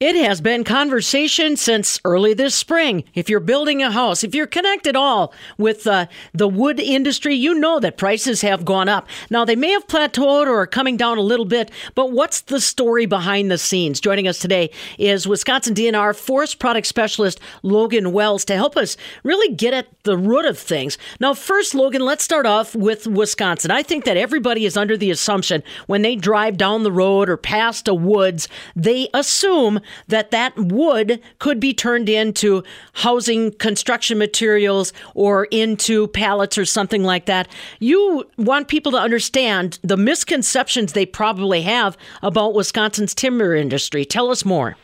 It has been conversation since early this spring. If you're building a house, if you're connected all with uh, the wood industry, you know that prices have gone up. Now, they may have plateaued or are coming down a little bit, but what's the story behind the scenes? Joining us today is Wisconsin DNR Forest Product Specialist Logan Wells to help us really get at the root of things. Now, first, Logan, let's start off with Wisconsin. I think that everybody is under the assumption when they drive down the road or past a woods, they assume that that wood could be turned into housing construction materials or into pallets or something like that. You want people to understand the misconceptions they probably have about Wisconsin's timber industry. Tell us more.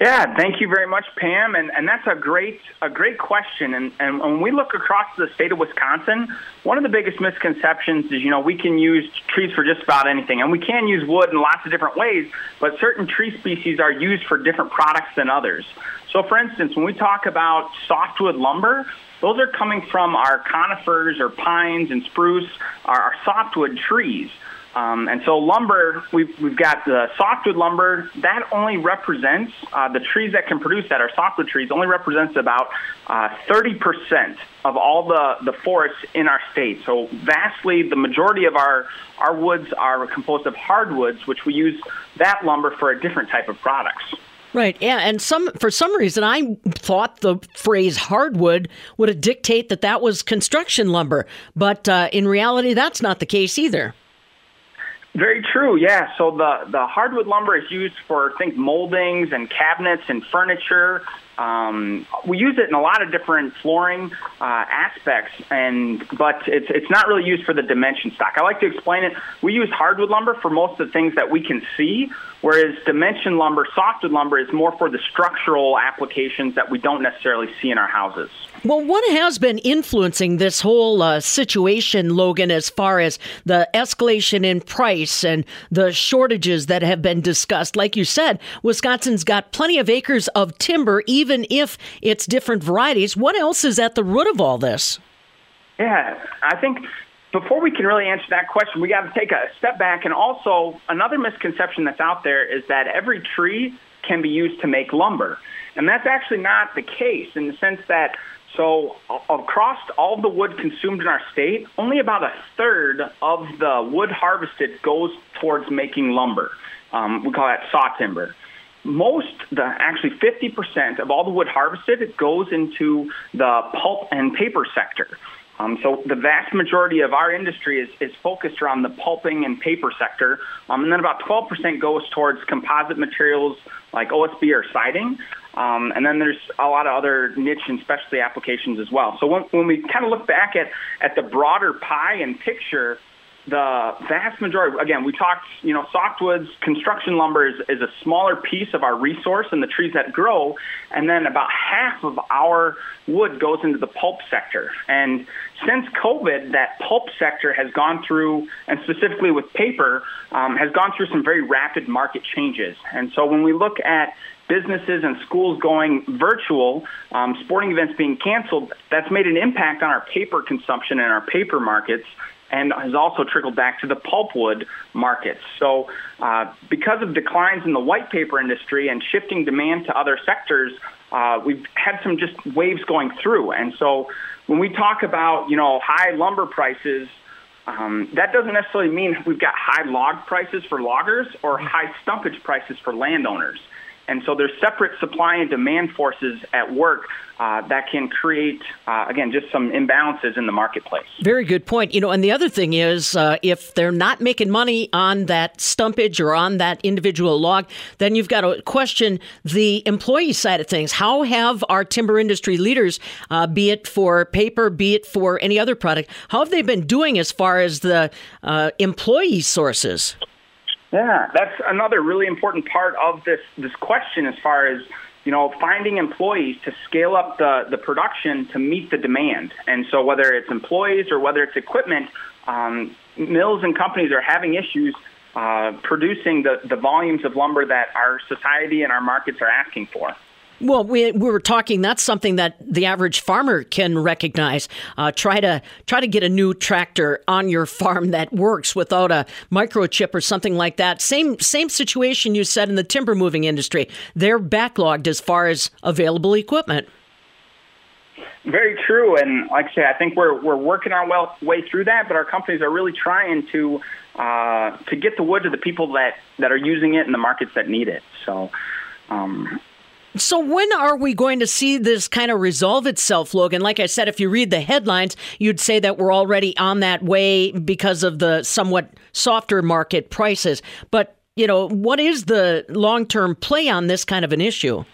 Yeah, thank you very much, Pam. And, and that's a great a great question. And, and when we look across the state of Wisconsin, one of the biggest misconceptions is, you know, we can use trees for just about anything. And we can use wood in lots of different ways, but certain tree species are used for different products than others. So, for instance, when we talk about softwood lumber, those are coming from our conifers or pines and spruce, our, our softwood trees. Um, and so lumber, we've, we've got the softwood lumber that only represents uh, the trees that can produce that are softwood trees only represents about uh, 30% of all the, the forests in our state. So vastly, the majority of our, our woods are composed of hardwoods, which we use that lumber for a different type of products. Right. Yeah, and some for some reason I thought the phrase hardwood would dictate that that was construction lumber, but uh, in reality that's not the case either. Very true. Yeah. So the the hardwood lumber is used for think moldings and cabinets and furniture. Um, we use it in a lot of different flooring uh, aspects, and but it's it's not really used for the dimension stock. I like to explain it. We use hardwood lumber for most of the things that we can see, whereas dimension lumber, softwood lumber, is more for the structural applications that we don't necessarily see in our houses. Well, what has been influencing this whole uh, situation, Logan, as far as the escalation in price and the shortages that have been discussed? Like you said, Wisconsin's got plenty of acres of timber, even if it's different varieties. What else is at the root of all this? Yeah, I think before we can really answer that question, we got to take a step back. And also, another misconception that's out there is that every tree can be used to make lumber. And that's actually not the case in the sense that so across all the wood consumed in our state, only about a third of the wood harvested goes towards making lumber. Um, we call that saw timber. Most, the actually 50% of all the wood harvested, it goes into the pulp and paper sector. Um, so the vast majority of our industry is, is focused around the pulping and paper sector, um, and then about 12% goes towards composite materials like OSB or siding. Um, and then there's a lot of other niche and specialty applications as well. So when, when we kind of look back at, at the broader pie and picture, the vast majority, again, we talked, you know, softwoods, construction lumber is, is a smaller piece of our resource and the trees that grow. And then about half of our wood goes into the pulp sector. And since COVID, that pulp sector has gone through, and specifically with paper, um, has gone through some very rapid market changes. And so when we look at businesses and schools going virtual, um, sporting events being canceled, that's made an impact on our paper consumption and our paper markets and has also trickled back to the pulpwood markets. So, uh, because of declines in the white paper industry and shifting demand to other sectors, uh, we've had some just waves going through. And so, when we talk about you know high lumber prices, um, that doesn't necessarily mean we've got high log prices for loggers or high stumpage prices for landowners. And so there's separate supply and demand forces at work uh, that can create, uh, again, just some imbalances in the marketplace. Very good point. You know, and the other thing is uh, if they're not making money on that stumpage or on that individual log, then you've got to question the employee side of things. How have our timber industry leaders, uh, be it for paper, be it for any other product, how have they been doing as far as the uh, employee sources? Yeah, that's another really important part of this this question as far as you know finding employees to scale up the the production to meet the demand. And so whether it's employees or whether it's equipment, um, mills and companies are having issues uh, producing the, the volumes of lumber that our society and our markets are asking for. Well, we, we were talking. That's something that the average farmer can recognize. Uh, try to try to get a new tractor on your farm that works without a microchip or something like that. Same same situation you said in the timber moving industry. They're backlogged as far as available equipment. Very true, and like I say, I think we're we're working our well, way through that. But our companies are really trying to uh, to get the wood to the people that that are using it in the markets that need it. So. Um, so when are we going to see this kind of resolve itself, Logan? Like I said, if you read the headlines, you'd say that we're already on that way because of the somewhat softer market prices. But, you know, what is the long-term play on this kind of an issue?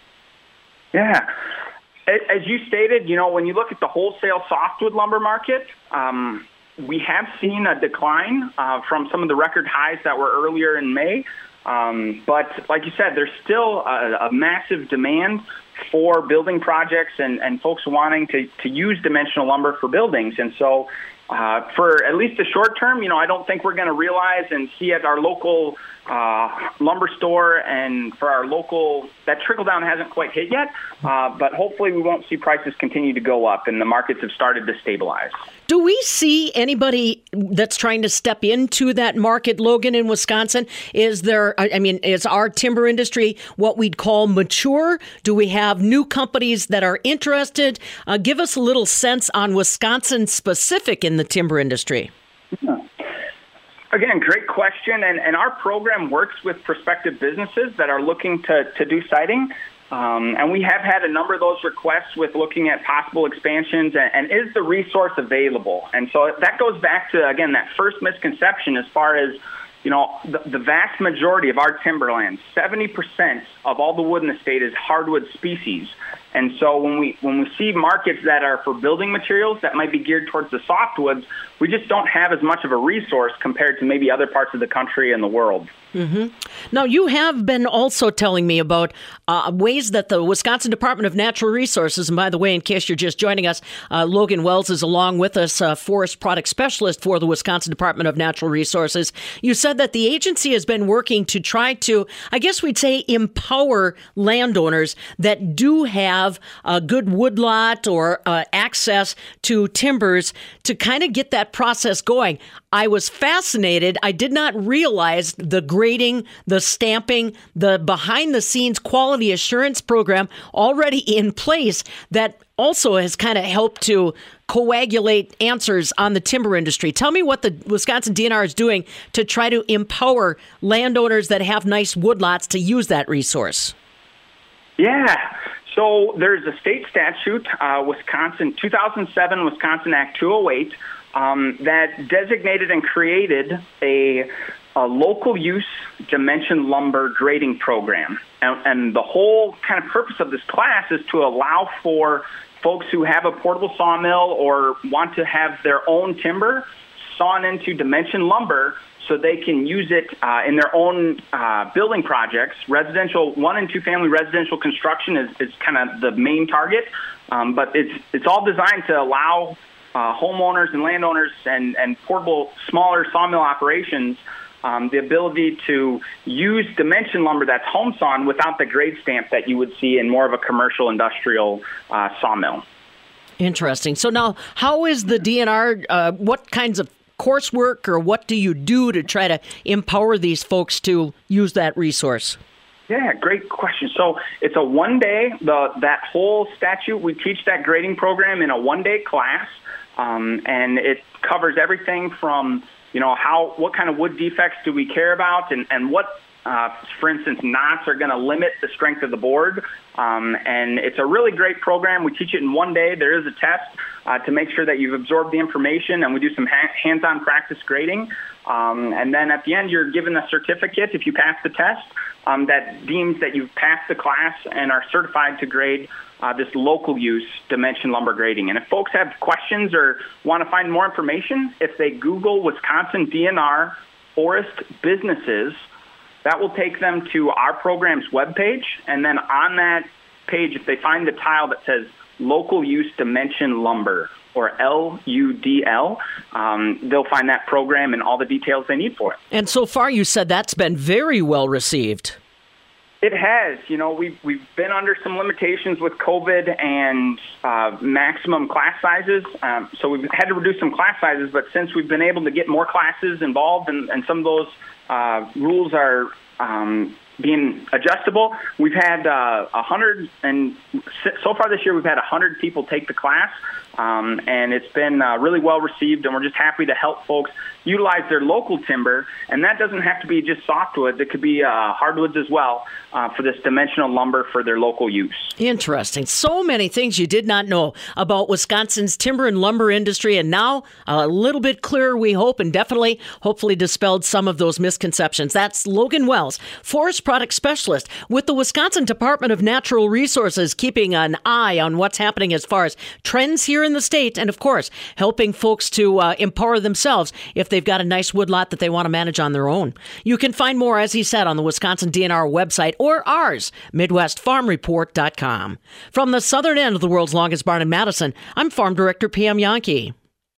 Yeah. As you stated, you know, when you look at the wholesale softwood lumber market, um, we have seen a decline uh, from some of the record highs that were earlier in May. Um, but like you said, there's still a, a massive demand for building projects and, and folks wanting to, to use dimensional lumber for buildings. And so uh, for at least the short term, you know, I don't think we're going to realize and see at our local uh, lumber store and for our local, that trickle down hasn't quite hit yet, uh, but hopefully we won't see prices continue to go up and the markets have started to stabilize. Do we see anybody that's trying to step into that market, Logan, in Wisconsin? Is there, I mean, is our timber industry what we'd call mature? Do we have new companies that are interested? Uh, give us a little sense on Wisconsin specific in the timber industry. Again, great question. And, and our program works with prospective businesses that are looking to, to do siding. Um, and we have had a number of those requests with looking at possible expansions and, and, is the resource available? And so that goes back to, again, that first misconception as far as, you know, the, the vast majority of our timberlands, 70% of all the wood in the state is hardwood species. And so when we when we see markets that are for building materials that might be geared towards the softwoods, we just don't have as much of a resource compared to maybe other parts of the country and the world. Mm-hmm. Now, you have been also telling me about uh, ways that the Wisconsin Department of Natural Resources, and by the way, in case you're just joining us, uh, Logan Wells is along with us, uh, forest product specialist for the Wisconsin Department of Natural Resources. You said that the agency has been working to try to, I guess we'd say, empower landowners that do have a good woodlot or uh, access to timbers to kind of get that process going. I was fascinated. I did not realize the grading, the stamping, the behind the scenes quality assurance program already in place that also has kind of helped to coagulate answers on the timber industry. Tell me what the Wisconsin DNR is doing to try to empower landowners that have nice woodlots to use that resource. Yeah. So there's a state statute, uh, Wisconsin 2007 Wisconsin Act 208 um, that designated and created a, a, local use dimension lumber grading program. And, and the whole kind of purpose of this class is to allow for folks who have a portable sawmill or want to have their own timber sawn into dimension lumber so they can use it uh, in their own uh, building projects. Residential, one and two family residential construction is, is kind of the main target, um, but it's it's all designed to allow uh, homeowners and landowners and, and portable smaller sawmill operations um, the ability to use dimension lumber that's home sawn without the grade stamp that you would see in more of a commercial industrial uh, sawmill. Interesting. So now, how is the DNR? Uh, what kinds of coursework or what do you do to try to empower these folks to use that resource? Yeah, great question. So it's a one day, the, that whole statute, we teach that grading program in a one day class. Um, and it covers everything from you know how what kind of wood defects do we care about and and what uh, for instance knots are going to limit the strength of the board um, and it's a really great program. We teach it in one day. There is a test uh, to make sure that you've absorbed the information and we do some ha- hands-on practice grading. Um, and then at the end you're given a certificate if you pass the test um, that deems that you've passed the class and are certified to grade uh, this local use dimension lumber grading. And if folks have questions or want to find more information, if they Google Wisconsin DNR forest businesses, that will take them to our program's webpage. And then on that page, if they find the tile that says local use dimension lumber, or L-U-D-L. Um, they'll find that program and all the details they need for it. And so far, you said that's been very well received. It has. You know, we've we've been under some limitations with COVID and uh, maximum class sizes. Um, so we've had to reduce some class sizes. But since we've been able to get more classes involved, and, and some of those uh, rules are um, being adjustable, we've had uh, a uh, hundred and so far this year we've had a hundred people take the class. Um, and it's been uh, really well received, and we're just happy to help folks utilize their local timber. And that doesn't have to be just softwoods; it could be uh, hardwoods as well uh, for this dimensional lumber for their local use. Interesting. So many things you did not know about Wisconsin's timber and lumber industry, and now a little bit clearer, we hope, and definitely, hopefully, dispelled some of those misconceptions. That's Logan Wells, forest product specialist with the Wisconsin Department of Natural Resources, keeping an eye on what's happening as far as trends here in the state, and of course, helping folks to uh, empower themselves if they've got a nice woodlot that they want to manage on their own. You can find more, as he said, on the Wisconsin DNR website or ours, MidwestFarmReport.com. From the southern end of the world's longest barn in Madison, I'm Farm Director Pam Jahnke.